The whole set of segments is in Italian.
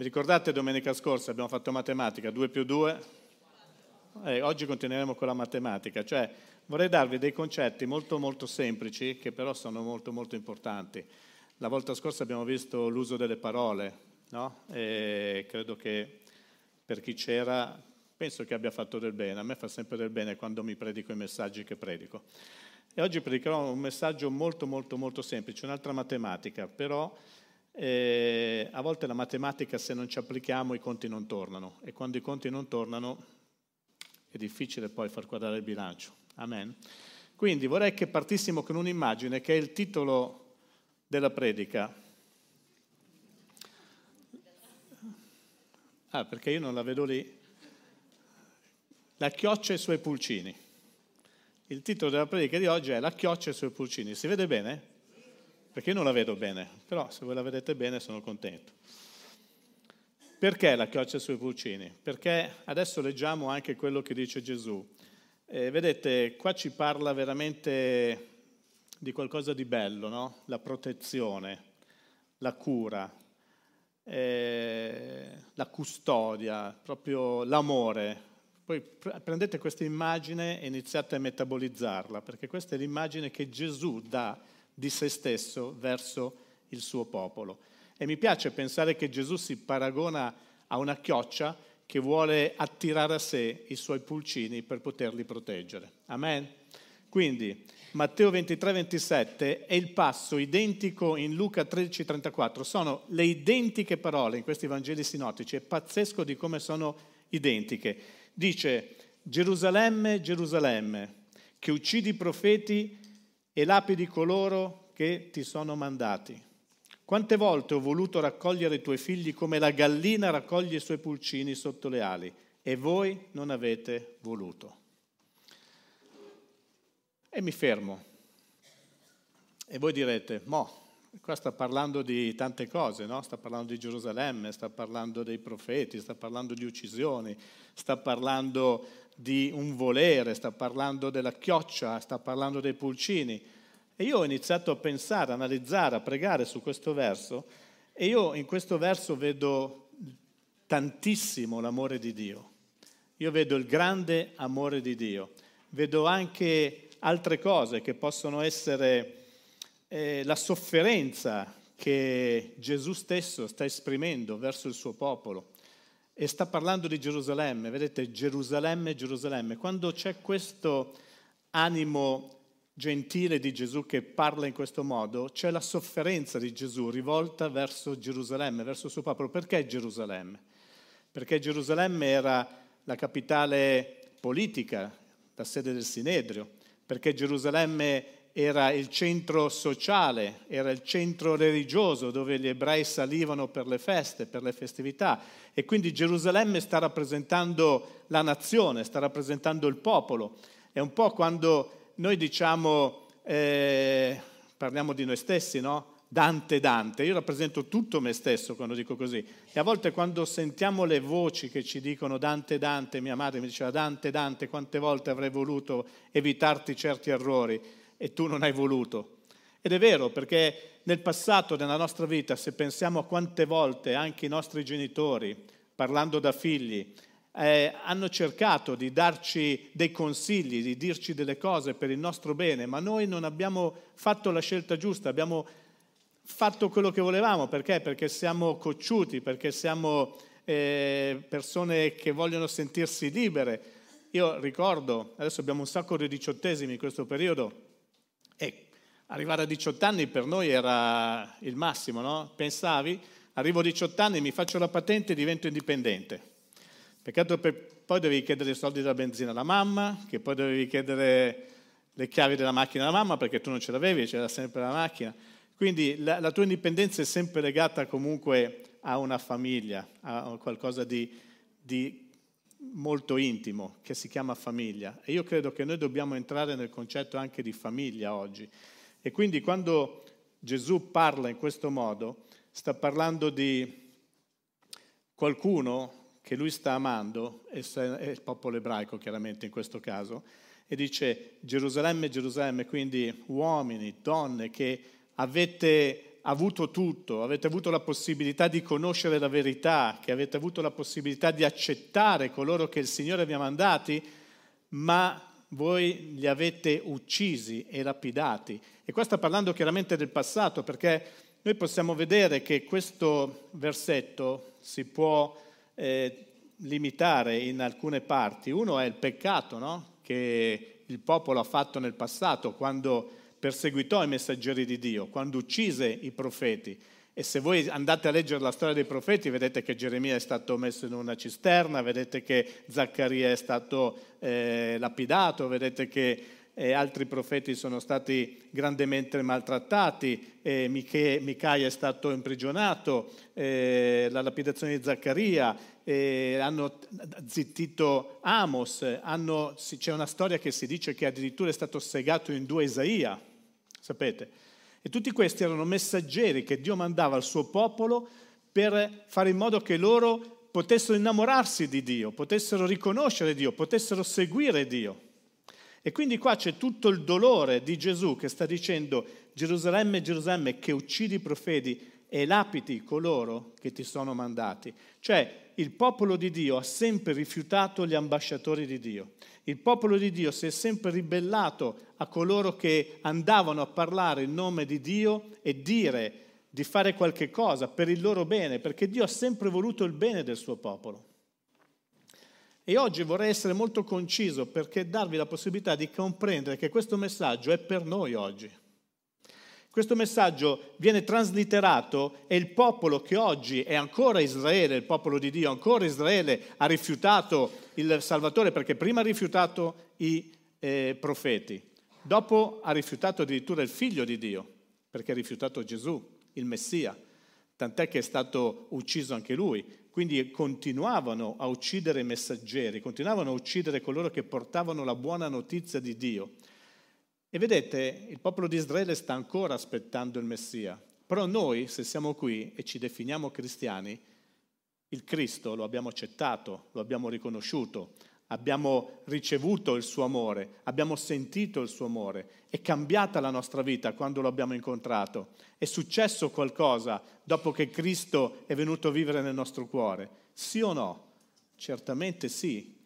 Vi ricordate domenica scorsa abbiamo fatto matematica, 2 più 2? Eh, oggi continueremo con la matematica, cioè vorrei darvi dei concetti molto molto semplici che però sono molto molto importanti. La volta scorsa abbiamo visto l'uso delle parole, no? E credo che per chi c'era penso che abbia fatto del bene, a me fa sempre del bene quando mi predico i messaggi che predico. E oggi predicherò un messaggio molto molto molto semplice, un'altra matematica, però eh, a volte la matematica se non ci applichiamo i conti non tornano e quando i conti non tornano è difficile poi far quadrare il bilancio. Amen. Quindi vorrei che partissimo con un'immagine che è il titolo della predica. Ah, perché io non la vedo lì. La chioccia e i suoi pulcini. Il titolo della predica di oggi è La chioccia e i suoi pulcini. Si vede bene? Perché io non la vedo bene, però se voi la vedete bene sono contento. Perché la chioccia sui pulcini? Perché adesso leggiamo anche quello che dice Gesù. Eh, vedete, qua ci parla veramente di qualcosa di bello, no? La protezione, la cura, eh, la custodia, proprio l'amore. Poi prendete questa immagine e iniziate a metabolizzarla, perché questa è l'immagine che Gesù dà di se stesso verso il suo popolo. E mi piace pensare che Gesù si paragona a una chioccia che vuole attirare a sé i suoi pulcini per poterli proteggere. Amen? Quindi Matteo 23-27 è il passo identico in Luca 13-34, sono le identiche parole in questi Vangeli sinottici, è pazzesco di come sono identiche. Dice Gerusalemme, Gerusalemme, che uccidi i profeti e lapidi coloro che ti sono mandati. Quante volte ho voluto raccogliere i tuoi figli come la gallina raccoglie i suoi pulcini sotto le ali e voi non avete voluto. E mi fermo. E voi direte, mo, qua sta parlando di tante cose, no? sta parlando di Gerusalemme, sta parlando dei profeti, sta parlando di uccisioni, sta parlando di un volere, sta parlando della chioccia, sta parlando dei pulcini. E io ho iniziato a pensare, a analizzare, a pregare su questo verso e io in questo verso vedo tantissimo l'amore di Dio. Io vedo il grande amore di Dio. Vedo anche altre cose che possono essere eh, la sofferenza che Gesù stesso sta esprimendo verso il suo popolo e sta parlando di Gerusalemme, vedete Gerusalemme, Gerusalemme, quando c'è questo animo gentile di Gesù che parla in questo modo, c'è la sofferenza di Gesù rivolta verso Gerusalemme, verso il suo popolo. Perché Gerusalemme? Perché Gerusalemme era la capitale politica, la sede del Sinedrio, perché Gerusalemme era il centro sociale, era il centro religioso dove gli ebrei salivano per le feste, per le festività. E quindi Gerusalemme sta rappresentando la nazione, sta rappresentando il popolo. È un po' quando noi diciamo, eh, parliamo di noi stessi, no? Dante, Dante. Io rappresento tutto me stesso quando dico così. E a volte quando sentiamo le voci che ci dicono Dante, Dante, mia madre mi diceva Dante, Dante, quante volte avrei voluto evitarti certi errori e tu non hai voluto. Ed è vero perché nel passato, nella nostra vita, se pensiamo a quante volte anche i nostri genitori, parlando da figli, eh, hanno cercato di darci dei consigli, di dirci delle cose per il nostro bene, ma noi non abbiamo fatto la scelta giusta, abbiamo fatto quello che volevamo. Perché? Perché siamo cocciuti, perché siamo eh, persone che vogliono sentirsi libere. Io ricordo, adesso abbiamo un sacco di diciottesimi in questo periodo, arrivare a 18 anni per noi era il massimo, no? Pensavi, arrivo a 18 anni, mi faccio la patente e divento indipendente. Peccato per poi dovevi chiedere i soldi della benzina alla mamma, che poi dovevi chiedere le chiavi della macchina alla mamma perché tu non ce l'avevi, c'era sempre la macchina. Quindi la, la tua indipendenza è sempre legata comunque a una famiglia, a qualcosa di, di molto intimo che si chiama famiglia e io credo che noi dobbiamo entrare nel concetto anche di famiglia oggi. E quindi quando Gesù parla in questo modo, sta parlando di qualcuno che lui sta amando, è il popolo ebraico chiaramente in questo caso, e dice Gerusalemme, Gerusalemme, quindi uomini, donne che avete avuto tutto, avete avuto la possibilità di conoscere la verità, che avete avuto la possibilità di accettare coloro che il Signore vi ha mandati, ma voi li avete uccisi e lapidati. E qua sta parlando chiaramente del passato, perché noi possiamo vedere che questo versetto si può eh, limitare in alcune parti. Uno è il peccato no? che il popolo ha fatto nel passato quando perseguitò i messaggeri di Dio, quando uccise i profeti. E se voi andate a leggere la storia dei profeti, vedete che Geremia è stato messo in una cisterna, vedete che Zaccaria è stato eh, lapidato, vedete che eh, altri profeti sono stati grandemente maltrattati, eh, Micaia è stato imprigionato, eh, la lapidazione di Zaccaria, eh, hanno zittito Amos, hanno, c'è una storia che si dice che addirittura è stato segato in due Isaia, sapete? E tutti questi erano messaggeri che Dio mandava al suo popolo per fare in modo che loro potessero innamorarsi di Dio, potessero riconoscere Dio, potessero seguire Dio. E quindi qua c'è tutto il dolore di Gesù che sta dicendo Gerusalemme, Gerusalemme, che uccidi i profeti e lapiti coloro che ti sono mandati. Cioè il popolo di Dio ha sempre rifiutato gli ambasciatori di Dio. Il popolo di Dio si è sempre ribellato a coloro che andavano a parlare in nome di Dio e dire di fare qualche cosa per il loro bene, perché Dio ha sempre voluto il bene del suo popolo. E oggi vorrei essere molto conciso perché darvi la possibilità di comprendere che questo messaggio è per noi oggi. Questo messaggio viene traslitterato e il popolo che oggi è ancora Israele, il popolo di Dio, ancora Israele ha rifiutato il Salvatore perché prima ha rifiutato i eh, profeti, dopo ha rifiutato addirittura il figlio di Dio perché ha rifiutato Gesù, il Messia, tant'è che è stato ucciso anche lui. Quindi continuavano a uccidere i messaggeri, continuavano a uccidere coloro che portavano la buona notizia di Dio. E vedete, il popolo di Israele sta ancora aspettando il Messia, però noi, se siamo qui e ci definiamo cristiani, il Cristo lo abbiamo accettato, lo abbiamo riconosciuto, abbiamo ricevuto il suo amore, abbiamo sentito il suo amore, è cambiata la nostra vita quando lo abbiamo incontrato, è successo qualcosa dopo che Cristo è venuto a vivere nel nostro cuore, sì o no? Certamente sì,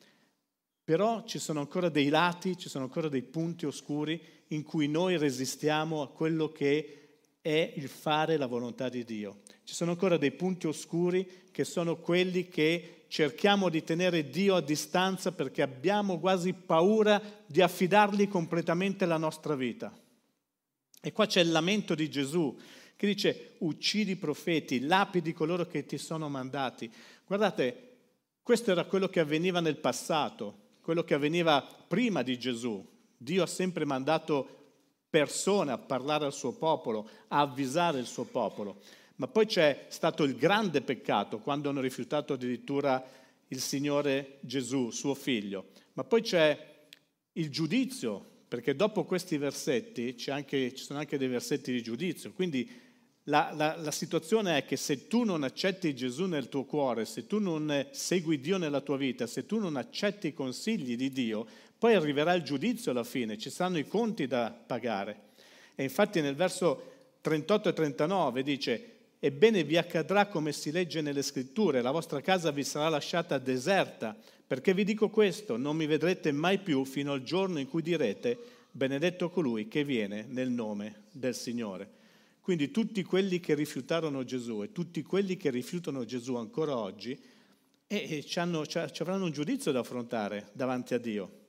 però ci sono ancora dei lati, ci sono ancora dei punti oscuri in cui noi resistiamo a quello che è il fare la volontà di Dio. Ci sono ancora dei punti oscuri che sono quelli che cerchiamo di tenere Dio a distanza perché abbiamo quasi paura di affidargli completamente la nostra vita. E qua c'è il lamento di Gesù che dice uccidi i profeti, lapidi coloro che ti sono mandati. Guardate, questo era quello che avveniva nel passato, quello che avveniva prima di Gesù. Dio ha sempre mandato persone a parlare al suo popolo, a avvisare il suo popolo. Ma poi c'è stato il grande peccato quando hanno rifiutato addirittura il Signore Gesù, suo figlio. Ma poi c'è il giudizio, perché dopo questi versetti anche, ci sono anche dei versetti di giudizio. Quindi la, la, la, situazione è che se tu non accetti Gesù nel tuo cuore, se tu non segui Dio nella tua vita, se tu non accetti i consigli di Dio, poi arriverà il giudizio alla fine, ci saranno i conti da pagare. E infatti nel verso 38 e 39 dice, ebbene vi accadrà come si legge nelle scritture, la vostra casa vi sarà lasciata deserta, perché vi dico questo, non mi vedrete mai più fino al giorno in cui direte, benedetto colui che viene nel nome del Signore. Quindi tutti quelli che rifiutarono Gesù e tutti quelli che rifiutano Gesù ancora oggi e, ci, hanno, ci avranno un giudizio da affrontare davanti a Dio.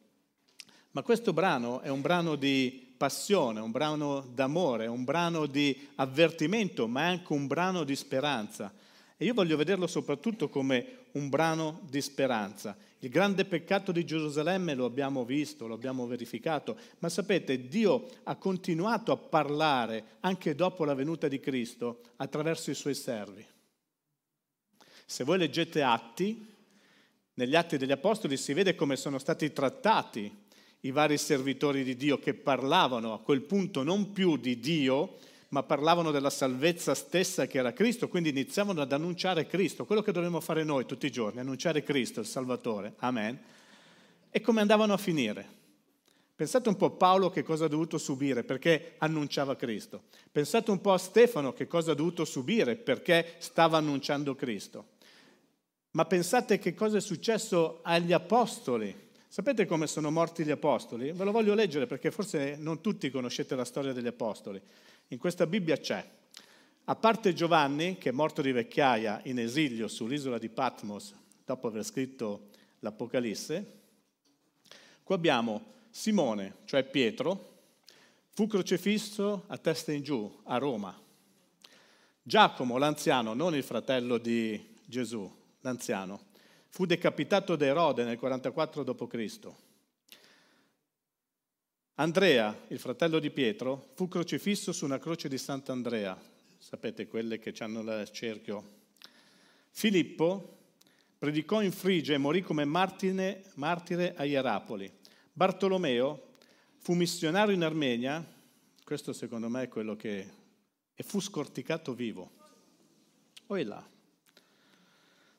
Ma questo brano è un brano di passione, un brano d'amore, un brano di avvertimento, ma è anche un brano di speranza. E io voglio vederlo soprattutto come un brano di speranza. Il grande peccato di Gerusalemme lo abbiamo visto, lo abbiamo verificato, ma sapete, Dio ha continuato a parlare anche dopo la venuta di Cristo attraverso i suoi servi. Se voi leggete atti, negli atti degli Apostoli si vede come sono stati trattati i vari servitori di Dio che parlavano a quel punto non più di Dio, ma parlavano della salvezza stessa che era Cristo, quindi iniziavano ad annunciare Cristo, quello che dovremmo fare noi tutti i giorni, annunciare Cristo, il Salvatore. Amen. E come andavano a finire? Pensate un po' a Paolo che cosa ha dovuto subire perché annunciava Cristo. Pensate un po' a Stefano che cosa ha dovuto subire perché stava annunciando Cristo. Ma pensate che cosa è successo agli apostoli. Sapete come sono morti gli apostoli? Ve lo voglio leggere perché forse non tutti conoscete la storia degli apostoli. In questa Bibbia c'è. A parte Giovanni, che è morto di vecchiaia in esilio sull'isola di Patmos dopo aver scritto l'Apocalisse, qua abbiamo Simone, cioè Pietro, fu crocifisso a testa in giù a Roma. Giacomo, l'anziano, non il fratello di Gesù, l'anziano, fu decapitato da Erode nel 44 d.C. Andrea, il fratello di Pietro, fu crocifisso su una croce di Sant'Andrea, sapete quelle che hanno il cerchio. Filippo predicò in Frigia e morì come martire, martire a Ierapoli. Bartolomeo fu missionario in Armenia, questo secondo me è quello che... e fu scorticato vivo. O là.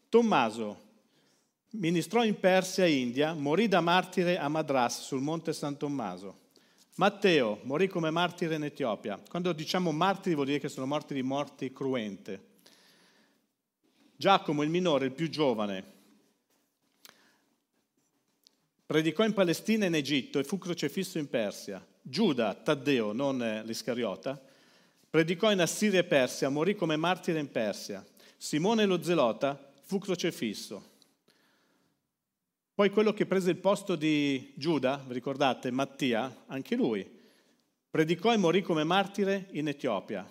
Tommaso ministrò in Persia e India, morì da martire a Madras sul monte San Tommaso. Matteo morì come martire in Etiopia. Quando diciamo martiri vuol dire che sono morti di morti cruente. Giacomo il minore, il più giovane, Predicò in Palestina e in Egitto e fu crocifisso in Persia. Giuda, Taddeo, non l'Iscariota, predicò in Assiria e Persia, morì come martire in Persia. Simone lo Zelota fu crocifisso. Poi quello che prese il posto di Giuda, vi ricordate, Mattia, anche lui, predicò e morì come martire in Etiopia,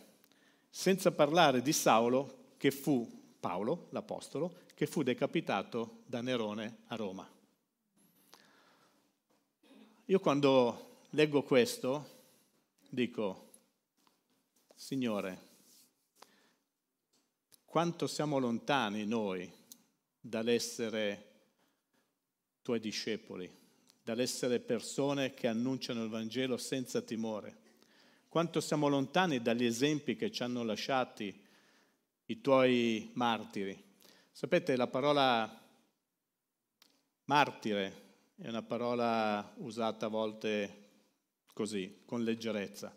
senza parlare di Saulo, che fu Paolo, l'Apostolo, che fu decapitato da Nerone a Roma. Io quando leggo questo dico, Signore, quanto siamo lontani noi dall'essere tuoi discepoli, dall'essere persone che annunciano il Vangelo senza timore. Quanto siamo lontani dagli esempi che ci hanno lasciati i tuoi martiri. Sapete, la parola martire è una parola usata a volte così, con leggerezza.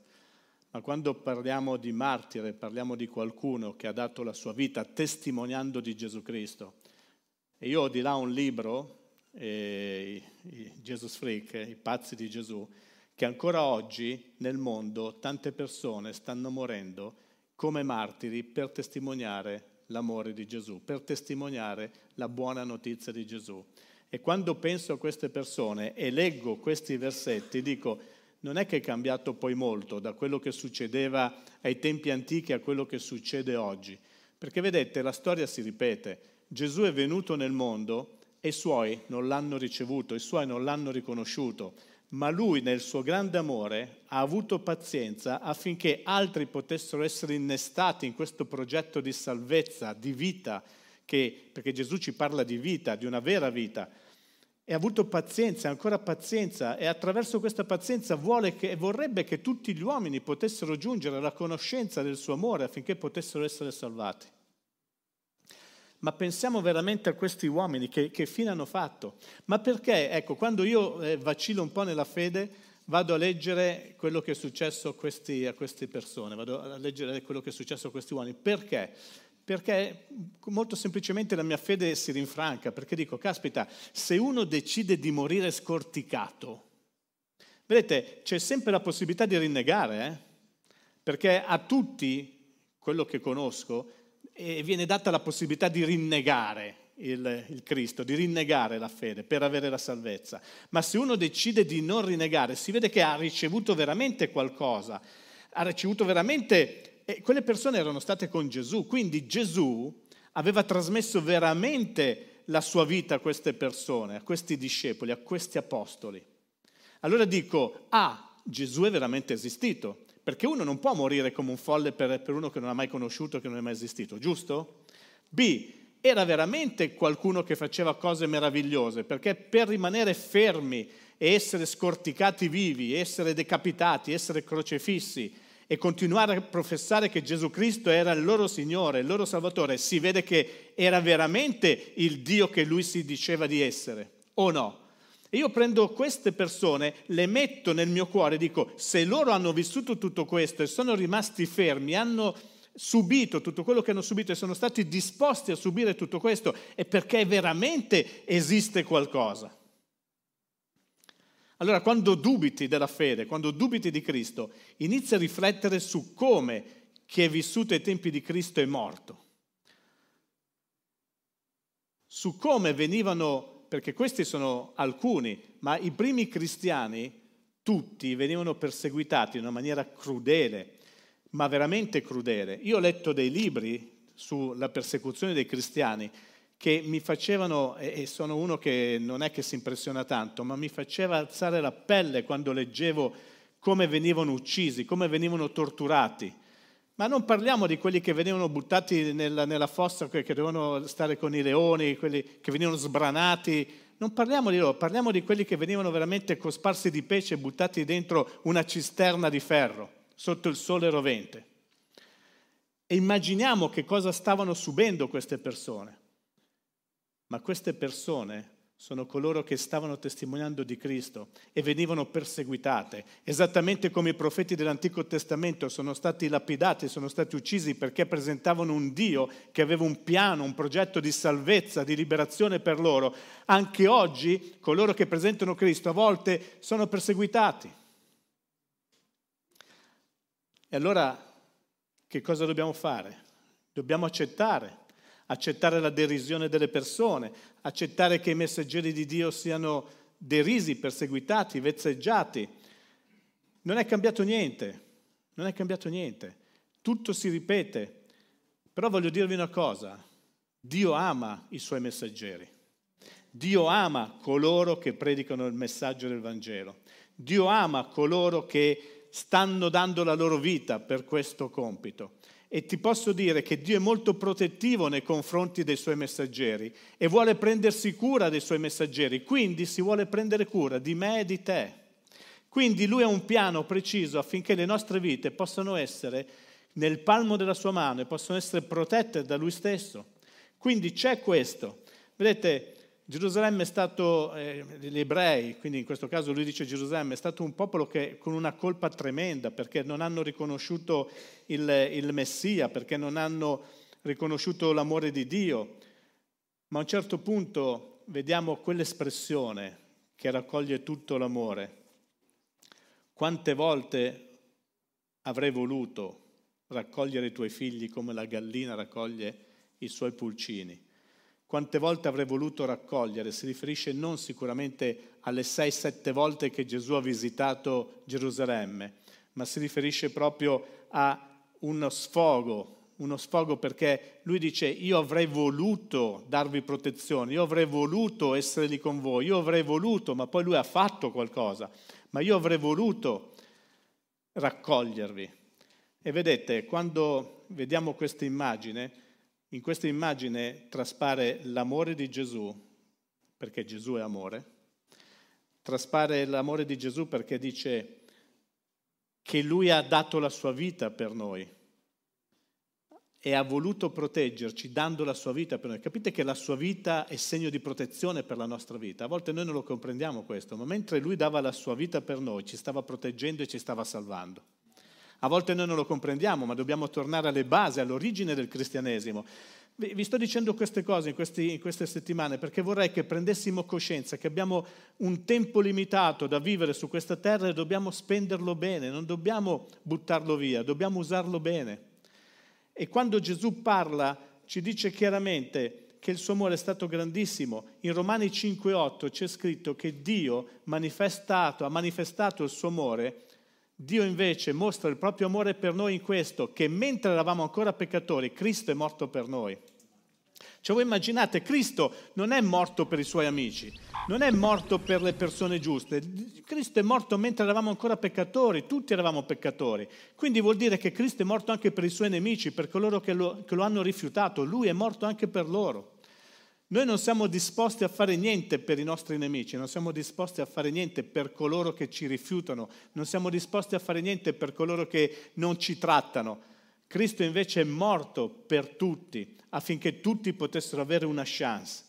Ma quando parliamo di martire, parliamo di qualcuno che ha dato la sua vita testimoniando di Gesù Cristo. E io ho di là un libro, eh, Jesus Freak, I pazzi di Gesù, che ancora oggi nel mondo tante persone stanno morendo come martiri per testimoniare l'amore di Gesù, per testimoniare la buona notizia di Gesù. E quando penso a queste persone e leggo questi versetti, dico, non è che è cambiato poi molto da quello che succedeva ai tempi antichi a quello che succede oggi. Perché vedete, la storia si ripete. Gesù è venuto nel mondo e i suoi non l'hanno ricevuto, i suoi non l'hanno riconosciuto, ma lui nel suo grande amore ha avuto pazienza affinché altri potessero essere innestati in questo progetto di salvezza, di vita, che, perché Gesù ci parla di vita, di una vera vita, e ha avuto pazienza, ancora pazienza, e attraverso questa pazienza che, vorrebbe che tutti gli uomini potessero giungere alla conoscenza del suo amore affinché potessero essere salvati. Ma pensiamo veramente a questi uomini che, che fine hanno fatto? Ma perché, ecco, quando io eh, vacillo un po' nella fede, vado a leggere quello che è successo a, questi, a queste persone, vado a leggere quello che è successo a questi uomini. Perché? perché molto semplicemente la mia fede si rinfranca, perché dico, caspita, se uno decide di morire scorticato, vedete, c'è sempre la possibilità di rinnegare, eh? perché a tutti, quello che conosco, eh, viene data la possibilità di rinnegare il, il, Cristo, di rinnegare la fede per avere la salvezza. Ma se uno decide di non rinnegare, si vede che ha ricevuto veramente qualcosa, ha ricevuto veramente e quelle persone erano state con Gesù, quindi Gesù aveva trasmesso veramente la sua vita a queste persone, a questi discepoli, a questi apostoli. Allora dico, ah, Gesù è veramente esistito, perché uno non può morire come un folle per, per uno che non ha mai conosciuto, che non è mai esistito, giusto? B, era veramente qualcuno che faceva cose meravigliose, perché per rimanere fermi e essere scorticati vivi, essere decapitati, essere crocefissi, e continuare a professare che Gesù Cristo era il loro Signore, il loro Salvatore, si vede che era veramente il Dio che lui si diceva di essere, o no? E io prendo queste persone, le metto nel mio cuore e dico, se loro hanno vissuto tutto questo e sono rimasti fermi, hanno subito tutto quello che hanno subito e sono stati disposti a subire tutto questo, è perché veramente esiste qualcosa. Allora, quando dubiti della fede, quando dubiti di Cristo, inizia a riflettere su come chi è vissuto ai tempi di Cristo è morto, su come venivano perché questi sono alcuni, ma i primi cristiani, tutti, venivano perseguitati in una maniera crudele, ma veramente crudele. Io ho letto dei libri sulla persecuzione dei cristiani che mi facevano, e sono uno che non è che si impressiona tanto, ma mi faceva alzare la pelle quando leggevo come venivano uccisi, come venivano torturati ma non parliamo di quelli che venivano buttati nella, nella fossa, che dovevano stare con i leoni, quelli che venivano sbranati. Non parliamo di loro, parliamo di quelli che venivano veramente cosparsi di pesce e buttati dentro una cisterna di ferro, sotto il sole rovente. E immaginiamo che cosa stavano subendo queste persone. Ma queste persone sono coloro che stavano testimoniando di Cristo e venivano perseguitate, esattamente come i profeti dell'Antico Testamento sono stati lapidati, sono stati uccisi perché presentavano un Dio che aveva un piano, un progetto di salvezza, di liberazione per loro. Anche oggi coloro che presentano Cristo a volte sono perseguitati. E allora che cosa dobbiamo fare? Dobbiamo accettare accettare la derisione delle persone, accettare che i messaggeri di Dio siano derisi, perseguitati, vezzeggiati. Non è cambiato niente, non è cambiato niente, tutto si ripete. Però voglio dirvi una cosa, Dio ama i suoi messaggeri, Dio ama coloro che predicano il messaggio del Vangelo, Dio ama coloro che stanno dando la loro vita per questo compito. E ti posso dire che Dio è molto protettivo nei confronti dei suoi messaggeri e vuole prendersi cura dei suoi messaggeri, quindi si vuole prendere cura di me e di te. Quindi lui ha un piano preciso affinché le nostre vite possano essere nel palmo della sua mano e possano essere protette da lui stesso. Quindi c'è questo. Vedete, Gerusalemme è stato, eh, gli ebrei, quindi in questo caso lui dice Gerusalemme, è stato un popolo che con una colpa tremenda perché non hanno riconosciuto il, il Messia, perché non hanno riconosciuto l'amore di Dio. Ma a un certo punto vediamo quell'espressione che raccoglie tutto l'amore. Quante volte avrei voluto raccogliere i tuoi figli come la gallina raccoglie i suoi pulcini? Quante volte avrei voluto raccogliere, si riferisce non sicuramente alle 6-7 volte che Gesù ha visitato Gerusalemme, ma si riferisce proprio a uno sfogo, uno sfogo perché lui dice io avrei voluto darvi protezione, io avrei voluto essere lì con voi, io avrei voluto, ma poi lui ha fatto qualcosa, ma io avrei voluto raccogliervi. E vedete, quando vediamo questa immagine, in questa immagine traspare l'amore di Gesù, perché Gesù è amore, traspare l'amore di Gesù perché dice che lui ha dato la sua vita per noi e ha voluto proteggerci dando la sua vita per noi. Capite che la sua vita è segno di protezione per la nostra vita. A volte noi non lo comprendiamo questo, ma mentre lui dava la sua vita per noi, ci stava proteggendo e ci stava salvando. A volte noi non lo comprendiamo, ma dobbiamo tornare alle basi, all'origine del cristianesimo. Vi sto dicendo queste cose in, questi, in, queste settimane perché vorrei che prendessimo coscienza che abbiamo un tempo limitato da vivere su questa terra e dobbiamo spenderlo bene, non dobbiamo buttarlo via, dobbiamo usarlo bene. E quando Gesù parla ci dice chiaramente che il suo amore è stato grandissimo. In Romani 5.8 c'è scritto che Dio ha manifestato il suo amore Dio invece mostra il proprio amore per noi in questo, che mentre eravamo ancora peccatori, Cristo è morto per noi. Cioè voi immaginate, Cristo non è morto per i suoi amici, non è morto per le persone giuste, Cristo è morto mentre eravamo ancora peccatori, tutti eravamo peccatori. Quindi vuol dire che Cristo è morto anche per i suoi nemici, per coloro che lo, che lo hanno rifiutato, lui è morto anche per loro. Noi non siamo disposti a fare niente per i nostri nemici, non siamo disposti a fare niente per coloro che ci rifiutano, non siamo disposti a fare niente per coloro che non ci trattano. Cristo invece è morto per tutti affinché tutti potessero avere una chance,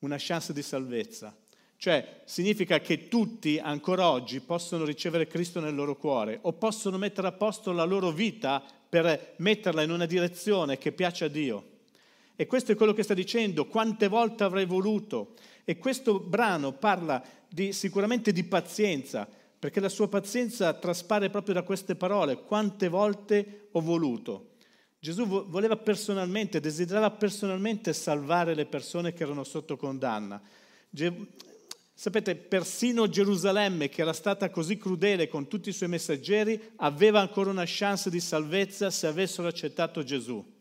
una chance di salvezza. Cioè significa che tutti ancora oggi possono ricevere Cristo nel loro cuore o possono mettere a posto la loro vita per metterla in una direzione che piace a Dio. E questo è quello che sta dicendo, quante volte avrei voluto. E questo brano parla di, sicuramente di pazienza, perché la sua pazienza traspare proprio da queste parole, quante volte ho voluto. Gesù voleva personalmente, desiderava personalmente salvare le persone che erano sotto condanna. Sapete, persino Gerusalemme, che era stata così crudele con tutti i suoi messaggeri, aveva ancora una chance di salvezza se avessero accettato Gesù.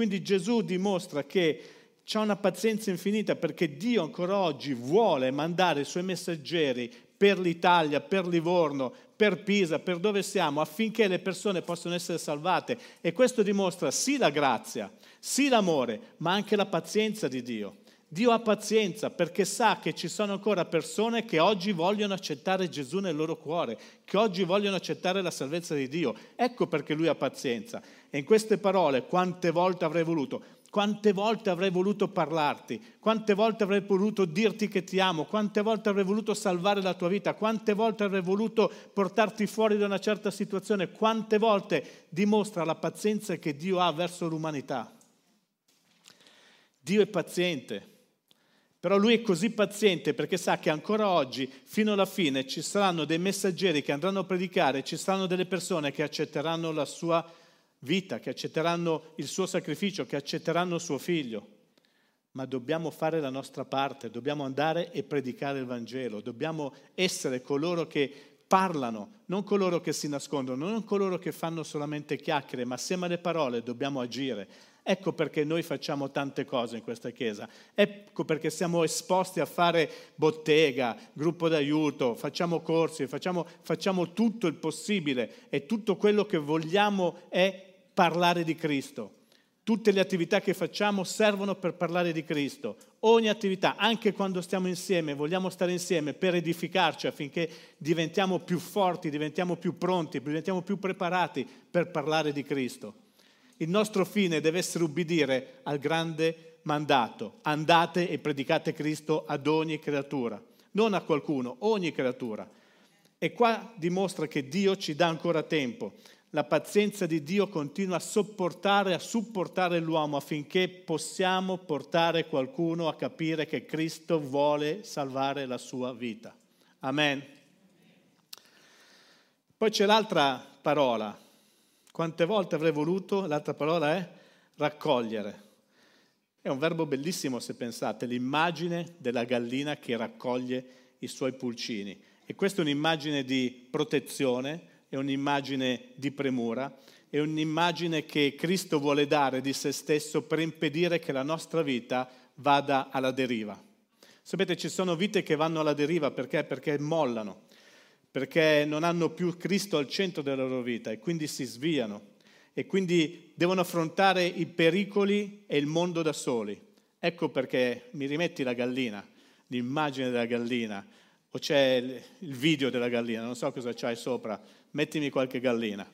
Quindi Gesù dimostra che c'è una pazienza infinita perché Dio ancora oggi vuole mandare i suoi messaggeri per l'Italia, per Livorno, per Pisa, per dove siamo, affinché le persone possano essere salvate. E questo dimostra sì la grazia, sì l'amore, ma anche la pazienza di Dio. Dio ha pazienza perché sa che ci sono ancora persone che oggi vogliono accettare Gesù nel loro cuore, che oggi vogliono accettare la salvezza di Dio. Ecco perché lui ha pazienza. E in queste parole quante volte avrei voluto, quante volte avrei voluto parlarti, quante volte avrei voluto dirti che ti amo, quante volte avrei voluto salvare la tua vita, quante volte avrei voluto portarti fuori da una certa situazione, quante volte dimostra la pazienza che Dio ha verso l'umanità. Dio è paziente. Però lui è così paziente perché sa che ancora oggi, fino alla fine, ci saranno dei messaggeri che andranno a predicare, ci saranno delle persone che accetteranno la sua vita, che accetteranno il suo sacrificio, che accetteranno suo figlio. Ma dobbiamo fare la nostra parte, dobbiamo andare e predicare il Vangelo, dobbiamo essere coloro che parlano, non coloro che si nascondono, non coloro che fanno solamente chiacchiere, ma assieme alle parole dobbiamo agire. Ecco perché noi facciamo tante cose in questa chiesa, ecco perché siamo esposti a fare bottega, gruppo d'aiuto, facciamo corsi, facciamo, facciamo tutto il possibile e tutto quello che vogliamo è parlare di Cristo. Tutte le attività che facciamo servono per parlare di Cristo. Ogni attività, anche quando stiamo insieme, vogliamo stare insieme per edificarci affinché diventiamo più forti, diventiamo più pronti, diventiamo più preparati per parlare di Cristo. Il nostro fine deve essere ubbidire al grande mandato. Andate e predicate Cristo ad ogni creatura, non a qualcuno, ogni creatura. E qua dimostra che Dio ci dà ancora tempo. La pazienza di Dio continua a sopportare, a supportare l'uomo affinché possiamo portare qualcuno a capire che Cristo vuole salvare la sua vita. Amen. Poi c'è l'altra parola, quante volte avrei voluto, l'altra parola è raccogliere. È un verbo bellissimo se pensate, l'immagine della gallina che raccoglie i suoi pulcini. E questa è un'immagine di protezione, è un'immagine di premura, è un'immagine che Cristo vuole dare di se stesso per impedire che la nostra vita vada alla deriva. Sapete, ci sono vite che vanno alla deriva perché? Perché mollano, perché non hanno più Cristo al centro della loro vita e quindi si sviano e quindi devono affrontare i pericoli e il mondo da soli. Ecco perché mi rimetti la gallina, l'immagine della gallina, o c'è il video della gallina, non so cosa c'hai sopra, mettimi qualche gallina.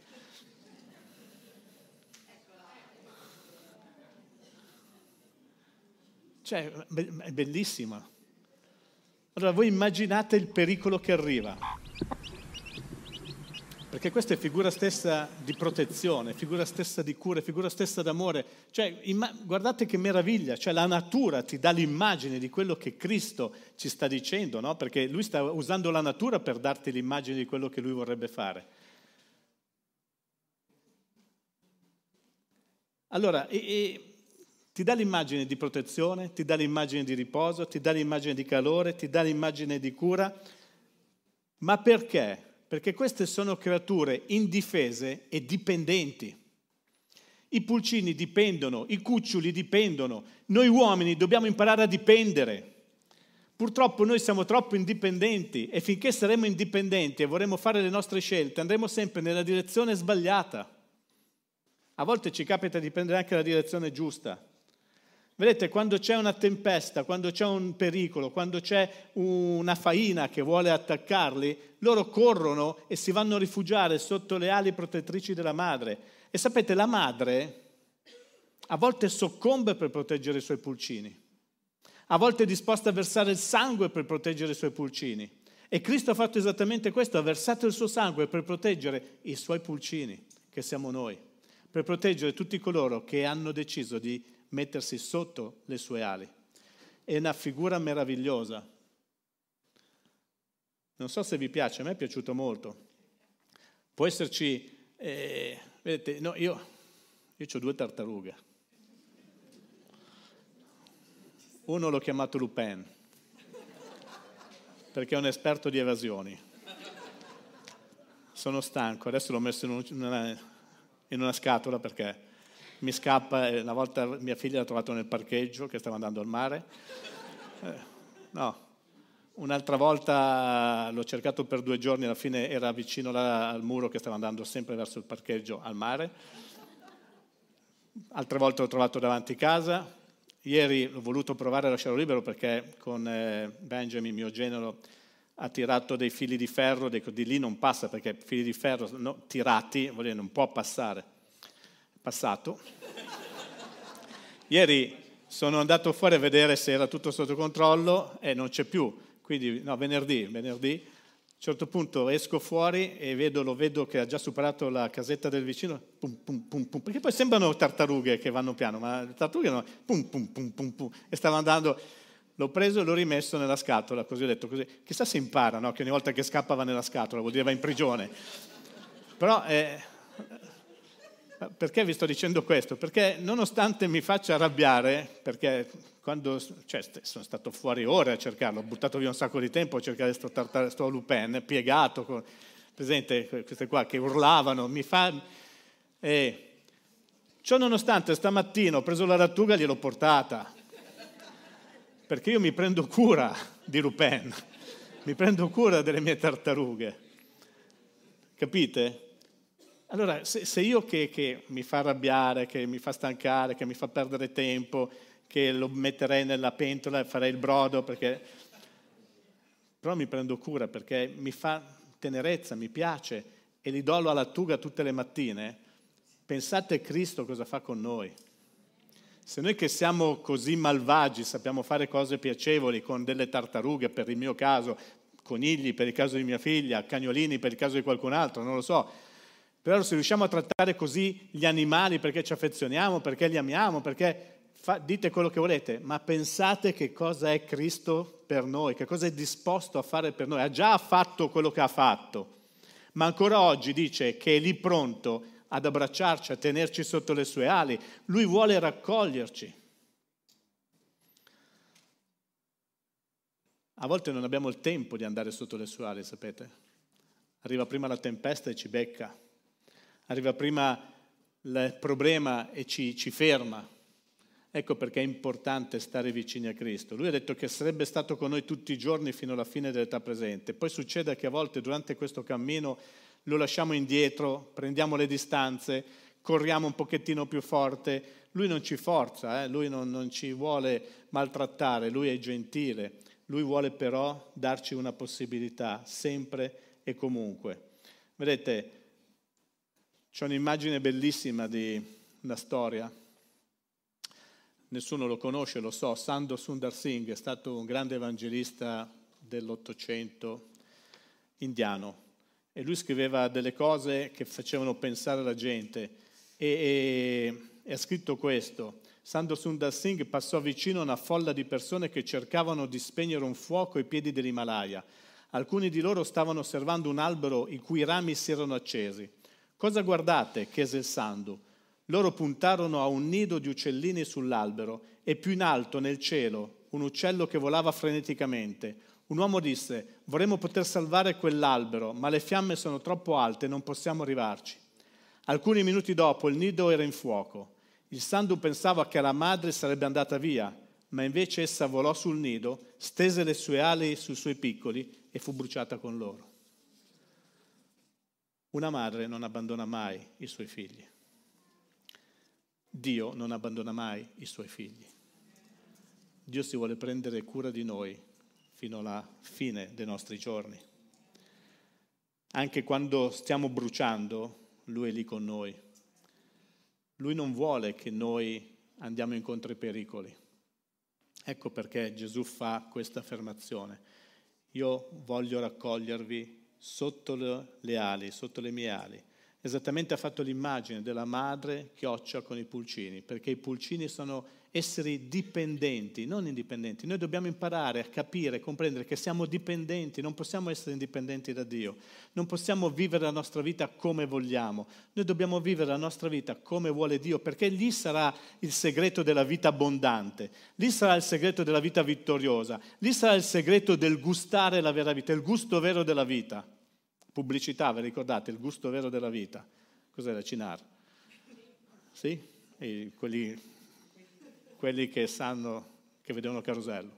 Cioè, è bellissima. Allora voi immaginate il pericolo che arriva. Perché questa è figura stessa di protezione, figura stessa di cura, figura stessa d'amore. Cioè, imma- guardate che meraviglia, cioè la natura ti dà l'immagine di quello che Cristo ci sta dicendo, no? Perché lui sta usando la natura per darti l'immagine di quello che lui vorrebbe fare. Allora, e, e, ti dà l'immagine di protezione, ti dà l'immagine di riposo, ti dà l'immagine di calore, ti dà l'immagine di cura, ma perché? Perché queste sono creature indifese e dipendenti. I pulcini dipendono, i cuccioli dipendono, noi uomini dobbiamo imparare a dipendere. Purtroppo noi siamo troppo indipendenti e finché saremo indipendenti e vorremmo fare le nostre scelte andremo sempre nella direzione sbagliata. A volte ci capita di prendere anche la direzione giusta, Vedete, quando c'è una tempesta, quando c'è un pericolo, quando c'è una faina che vuole attaccarli, loro corrono e si vanno a rifugiare sotto le ali protettrici della madre. E sapete, la madre a volte soccombe per proteggere i suoi pulcini. a volte è disposto a versare il sangue per proteggere i suoi pulcini. E Cristo ha fatto esattamente questo, ha versato il suo sangue per proteggere i suoi pulcini, che siamo noi, per proteggere tutti coloro che hanno deciso di mettersi sotto le sue ali. È una figura meravigliosa. Non so se vi piace, a me è piaciuto molto. Può esserci, eh, vedete, no, io, io ho due tartarughe. Uno l'ho chiamato Lupin, perché è un esperto di evasioni. Sono stanco, adesso l'ho messo in una, in una scatola perché mi scappa. Una volta mia figlia l'ha trovato nel parcheggio che stava andando al mare. Eh, no, un'altra volta l'ho cercato per due giorni, alla fine era vicino là, al muro che stava andando sempre verso il parcheggio al mare. Altre volte l'ho trovato davanti casa, Ieri ho voluto provare a lasciarlo libero perché con eh, Benjamin, mio genero, ha tirato dei fili di ferro, di lì non passa perché fili di ferro no, tirati dire non può passare. Passato. Ieri sono andato fuori a vedere se era tutto sotto controllo e non c'è più. Quindi, no, venerdì, venerdì a un certo punto esco fuori e vedo, lo vedo che ha già superato la casetta del vicino, pum, pum, pum, pum, perché poi sembrano tartarughe che vanno piano, ma le tartarughe no, pum, pum, pum, pum, pum, e stava andando, l'ho preso e l'ho rimesso nella scatola, così ho detto così, chissà se impara, no? che ogni volta che scappa va nella scatola, vuol dire va in prigione. Però, eh, perché vi sto dicendo questo? Perché nonostante mi faccia arrabbiare, perché quando cioè, sono stato fuori ore a cercarlo, ho buttato via un sacco di tempo a cercare questo Lupin, piegato, con, presente queste qua che urlavano, mi fa... Eh, ciò nonostante stamattina ho preso la lattuga e gliel'ho portata, perché io mi prendo cura di Lupin, mi prendo cura delle mie tartarughe, capite? Allora, se, se io che, che mi fa arrabbiare, che mi fa stancare, che mi fa perdere tempo, che lo metterei nella pentola e farei il brodo perché... Però mi prendo cura perché mi fa tenerezza, mi piace e li do alla lattuga tutte le mattine. Pensate Cristo cosa fa con noi. Se noi che siamo così malvagi sappiamo fare cose piacevoli con delle tartarughe, per il mio caso, conigli per il caso di mia figlia, cagnolini per il caso di qualcun altro, non lo so, però se riusciamo a trattare così gli animali perché ci affezioniamo, perché li amiamo, perché fa, dite quello che volete, ma pensate che cosa è Cristo per noi, che cosa è disposto a fare per noi. Ha già fatto quello che ha fatto, ma ancora oggi dice che è lì pronto ad abbracciarci, a tenerci sotto le sue ali. Lui vuole raccoglierci. A volte non abbiamo il tempo di andare sotto le sue ali, sapete? Arriva prima la tempesta e ci becca, arriva prima il problema e ci, ci ferma, Ecco perché è importante stare vicini a Cristo. Lui ha detto che sarebbe stato con noi tutti i giorni fino alla fine dell'età presente. Poi succede che a volte durante questo cammino lo lasciamo indietro, prendiamo le distanze, corriamo un pochettino più forte. Lui non ci forza, eh? lui non, non ci vuole maltrattare, lui è gentile. Lui vuole però darci una possibilità, sempre e comunque. Vedete, c'è un'immagine bellissima di una storia nessuno lo conosce, lo so, Sando Sundar Singh è stato un grande evangelista dell'Ottocento indiano e lui scriveva delle cose che facevano pensare la gente e, e, e ha scritto questo. Sando Sundar Singh passò vicino a una folla di persone che cercavano di spegnere un fuoco ai piedi dell'Himalaya. Alcuni di loro stavano osservando un albero i cui rami si erano accesi. Cosa guardate? chiese il Sandu. Loro puntarono a un nido di uccellini sull'albero e più in alto nel cielo un uccello che volava freneticamente. Un uomo disse, vorremmo poter salvare quell'albero, ma le fiamme sono troppo alte e non possiamo arrivarci. Alcuni minuti dopo il nido era in fuoco. Il Sandu pensava che la madre sarebbe andata via, ma invece essa volò sul nido, stese le sue ali sui suoi piccoli e fu bruciata con loro. Una madre non abbandona mai i suoi figli. Dio non abbandona mai i suoi figli. Dio si vuole prendere cura di noi fino alla fine dei nostri giorni. Anche quando stiamo bruciando, Lui è lì con noi. Lui non vuole che noi andiamo incontro ai pericoli. Ecco perché Gesù fa questa affermazione. Io voglio raccogliervi sotto le ali, sotto le mie ali. Esattamente ha fatto l'immagine della madre chioccia con i pulcini, perché i pulcini sono esseri dipendenti, non indipendenti. Noi dobbiamo imparare a capire, comprendere che siamo dipendenti, non possiamo essere indipendenti da Dio, non possiamo vivere la nostra vita come vogliamo, noi dobbiamo vivere la nostra vita come vuole Dio, perché lì sarà il segreto della vita abbondante, lì sarà il segreto della vita vittoriosa, lì sarà il segreto del gustare la vera vita, il gusto vero della vita. Pubblicità, vi ricordate, il gusto vero della vita. Cos'è la Cinar? Sì? Quelli quelli che sanno, che vedono carosello.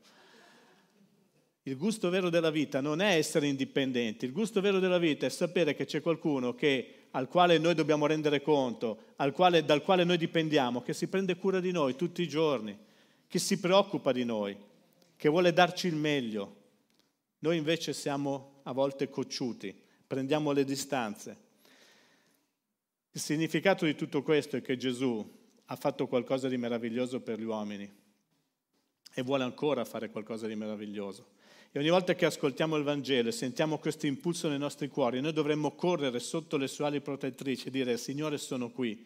Il gusto vero della vita non è essere indipendenti, il gusto vero della vita è sapere che c'è qualcuno che, al quale noi dobbiamo rendere conto, quale, dal quale noi dipendiamo, che si prende cura di noi tutti i giorni, che si preoccupa di noi, che vuole darci il meglio. Noi invece siamo a volte cocciuti, prendiamo le distanze. Il significato di tutto questo è che Gesù ha fatto qualcosa di meraviglioso per gli uomini e vuole ancora fare qualcosa di meraviglioso. E ogni volta che ascoltiamo il Vangelo e sentiamo questo impulso nei nostri cuori, noi dovremmo correre sotto le sue ali protettrici e dire, Signore, sono qui,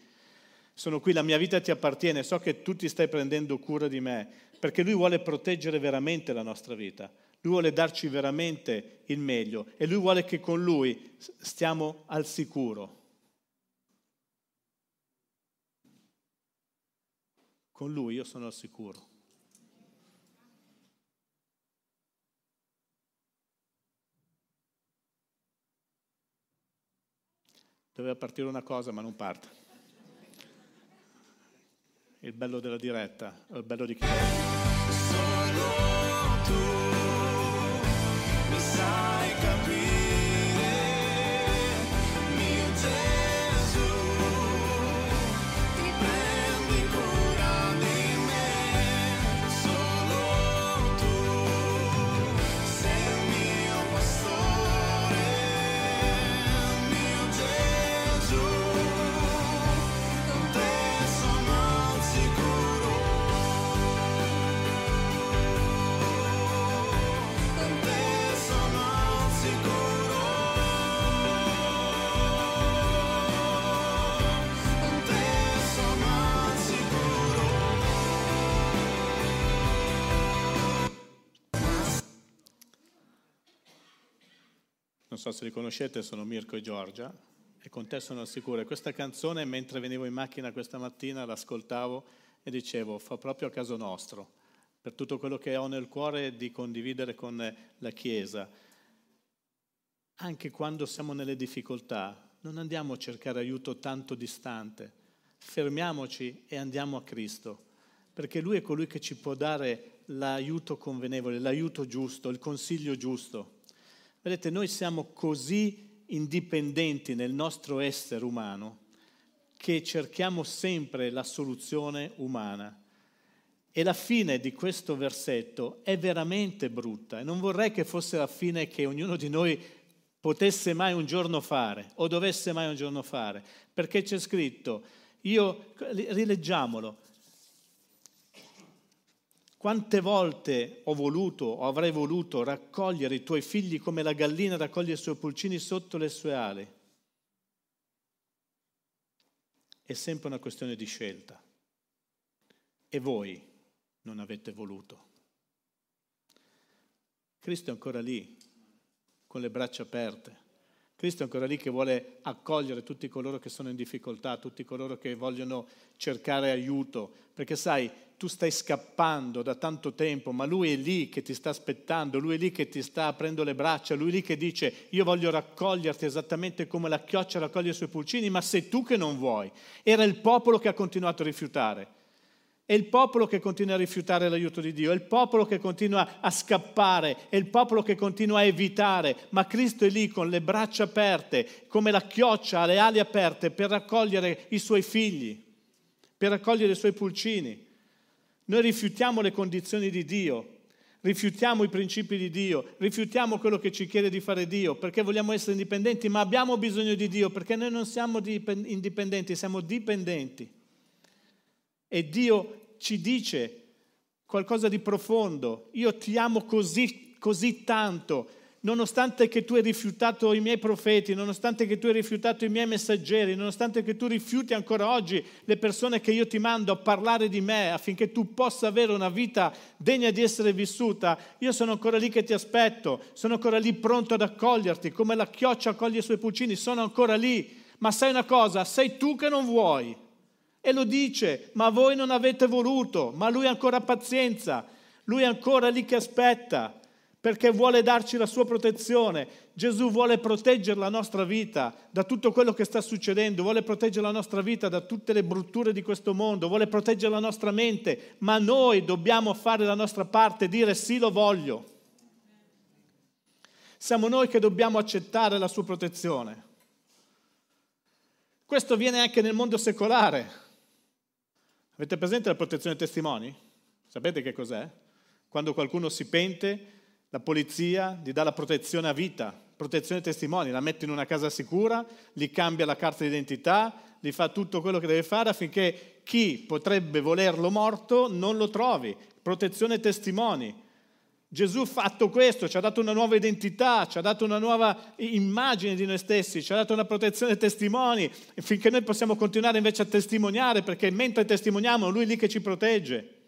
sono qui, la mia vita ti appartiene, so che tu ti stai prendendo cura di me, perché Lui vuole proteggere veramente la nostra vita, Lui vuole darci veramente il meglio e Lui vuole che con Lui stiamo al sicuro. Con lui io sono al sicuro. Doveva partire una cosa, ma non parte. Il bello della diretta, il bello di chi... so se li conoscete, sono Mirko e Giorgia e con te sono sicuro. Questa canzone, mentre venivo in macchina questa mattina, l'ascoltavo e dicevo, fa proprio a caso nostro, per tutto quello che ho nel cuore di condividere con la Chiesa. Anche quando siamo nelle difficoltà, non andiamo a cercare aiuto tanto distante, fermiamoci e andiamo a Cristo, perché Lui è colui che ci può dare l'aiuto convenevole, l'aiuto giusto, il consiglio giusto. Vedete, noi siamo così indipendenti nel nostro essere umano che cerchiamo sempre la soluzione umana. E la fine di questo versetto è veramente brutta e non vorrei che fosse la fine che ognuno di noi potesse mai un giorno fare o dovesse mai un giorno fare, perché c'è scritto, io, rileggiamolo, quante volte ho voluto o avrei voluto raccogliere i tuoi figli come la gallina raccoglie i suoi pulcini sotto le sue ali? È sempre una questione di scelta. E voi non avete voluto. Cristo è ancora lì, con le braccia aperte. Cristo è ancora lì che vuole accogliere tutti coloro che sono in difficoltà, tutti coloro che vogliono cercare aiuto, perché sai, tu stai scappando da tanto tempo, ma lui è lì che ti sta aspettando, lui è lì che ti sta aprendo le braccia, lui è lì che dice io voglio raccoglierti esattamente come la chioccia raccoglie i suoi pulcini, ma sei tu che non vuoi. Era il popolo che ha continuato a rifiutare. È il popolo che continua a rifiutare l'aiuto di Dio, è il popolo che continua a scappare, è il popolo che continua a evitare, ma Cristo è lì con le braccia aperte, come la chioccia le ali aperte per raccogliere i suoi figli, per raccogliere i suoi pulcini. Noi rifiutiamo le condizioni di Dio, rifiutiamo i principi di Dio, rifiutiamo quello che ci chiede di fare Dio perché vogliamo essere indipendenti, ma abbiamo bisogno di Dio perché noi non siamo indipendenti, siamo dipendenti. E Dio ci dice qualcosa di profondo. Io ti amo così, così tanto nonostante che tu hai rifiutato i miei profeti, nonostante che tu hai rifiutato i miei messaggeri, nonostante che tu rifiuti ancora oggi le persone che io ti mando a parlare di me affinché tu possa avere una vita degna di essere vissuta, io sono ancora lì che ti aspetto, sono ancora lì pronto ad accoglierti, come la chioccia accoglie i suoi pulcini, sono ancora lì. Ma sai una cosa, sei tu che non vuoi. E lo dice, ma voi non avete voluto, ma lui ha ancora pazienza, lui è ancora lì che aspetta perché vuole darci la sua protezione. Gesù vuole proteggere la nostra vita da tutto quello che sta succedendo, vuole proteggere la nostra vita da tutte le brutture di questo mondo, vuole proteggere la nostra mente, ma noi dobbiamo fare la nostra parte e dire sì lo voglio. Siamo noi che dobbiamo accettare la sua protezione. Questo viene anche nel mondo secolare. Avete presente la protezione dei testimoni? Sapete che cos'è? Quando qualcuno si pente la polizia gli dà la protezione a vita, protezione ai testimoni, la mette in una casa sicura, gli cambia la carta d'identità, gli fa tutto quello che deve fare affinché chi potrebbe volerlo morto non lo trovi. Protezione ai testimoni. Gesù ha fatto questo, ci ha dato una nuova identità, ci ha dato una nuova immagine di noi stessi, ci ha dato una protezione ai testimoni, finché noi possiamo continuare invece a testimoniare, perché mentre testimoniamo Lui è lì che ci protegge.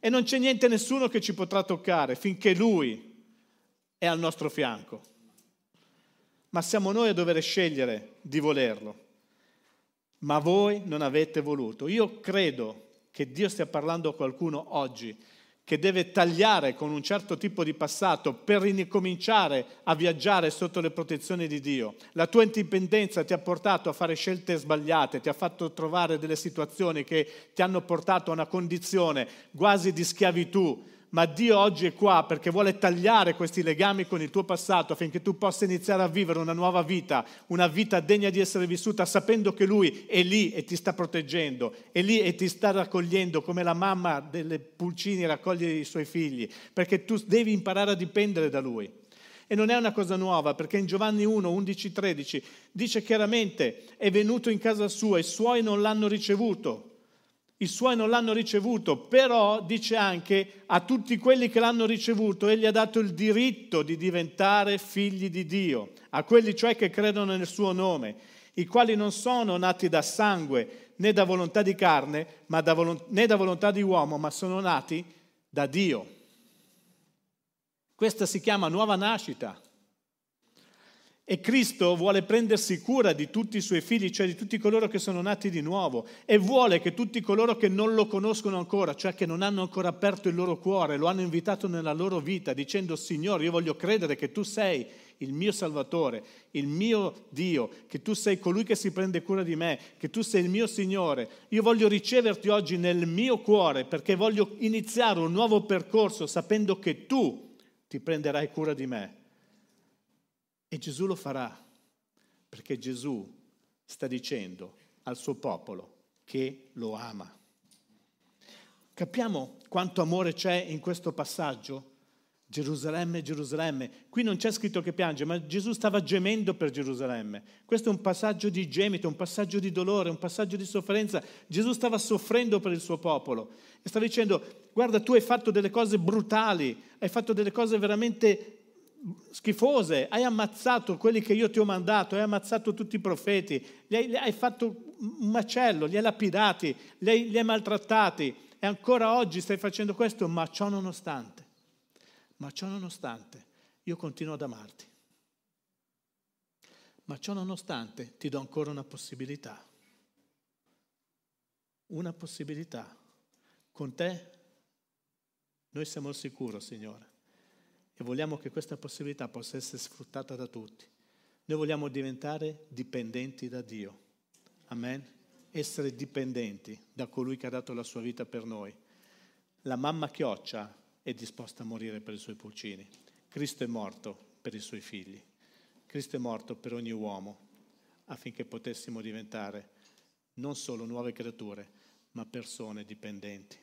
E non c'è niente, nessuno che ci potrà toccare finché Lui è al nostro fianco. Ma siamo noi a dover scegliere di volerlo. Ma voi non avete voluto. Io credo che Dio stia parlando a qualcuno oggi che deve tagliare con un certo tipo di passato per ricominciare a viaggiare sotto le protezioni di Dio. La tua indipendenza ti ha portato a fare scelte sbagliate, ti ha fatto trovare delle situazioni che ti hanno portato a una condizione quasi di schiavitù ma Dio oggi è qua perché vuole tagliare questi legami con il tuo passato affinché tu possa iniziare a vivere una nuova vita, una vita degna di essere vissuta sapendo che Lui è lì e ti sta proteggendo, è lì e ti sta raccogliendo come la mamma delle pulcini raccoglie i suoi figli, perché tu devi imparare a dipendere da Lui. E non è una cosa nuova, perché in Giovanni 1, 11, 13 dice chiaramente, è venuto in casa sua, i suoi non l'hanno ricevuto, i suoi non l'hanno ricevuto, però dice anche a tutti quelli che l'hanno ricevuto, egli ha dato il diritto di diventare figli di Dio, a quelli cioè che credono nel suo nome, i quali non sono nati da sangue né da volontà di carne, da volo- né da volontà di uomo, ma sono nati da Dio. Questa si chiama nuova nascita. E Cristo vuole prendersi cura di tutti i suoi figli, cioè di tutti coloro che sono nati di nuovo, e vuole che tutti coloro che non lo conoscono ancora, cioè che non hanno ancora aperto il loro cuore, lo hanno invitato nella loro vita, dicendo Signore, io voglio credere che tu sei il mio Salvatore, il mio Dio, che tu sei colui che si prende cura di me, che tu sei il mio Signore. Io voglio riceverti oggi nel mio cuore perché voglio iniziare un nuovo percorso sapendo che tu ti prenderai cura di me e Gesù lo farà, perché Gesù sta dicendo al suo popolo che lo ama. Capiamo quanto amore c'è in questo passaggio? Gerusalemme, Gerusalemme. Qui non c'è scritto che piange, ma Gesù stava gemendo per Gerusalemme. Questo è un passaggio di gemito, un passaggio di dolore, un passaggio di sofferenza. Gesù stava soffrendo per il suo popolo e stava dicendo, guarda, tu hai fatto delle cose brutali, hai fatto delle cose veramente schifose, hai ammazzato quelli che io ti ho mandato, hai ammazzato tutti i profeti, li hai, li hai fatto un macello, li hai lapidati, li hai, li hai maltrattati e ancora oggi stai facendo questo, ma ciò nonostante, ma ciò nonostante io continuo ad amarti. Ma ciò nonostante ti do ancora una possibilità. Una possibilità. Con te noi siamo al sicuro, Signore e vogliamo che questa possibilità possa essere sfruttata da tutti. Noi vogliamo diventare dipendenti da Dio. Amen? Essere dipendenti da colui che ha dato la sua vita per noi. La mamma chioccia è disposta a morire per i suoi pulcini. Cristo è morto per i suoi figli. Cristo è morto per ogni uomo affinché potessimo diventare non solo nuove creature, ma persone dipendenti.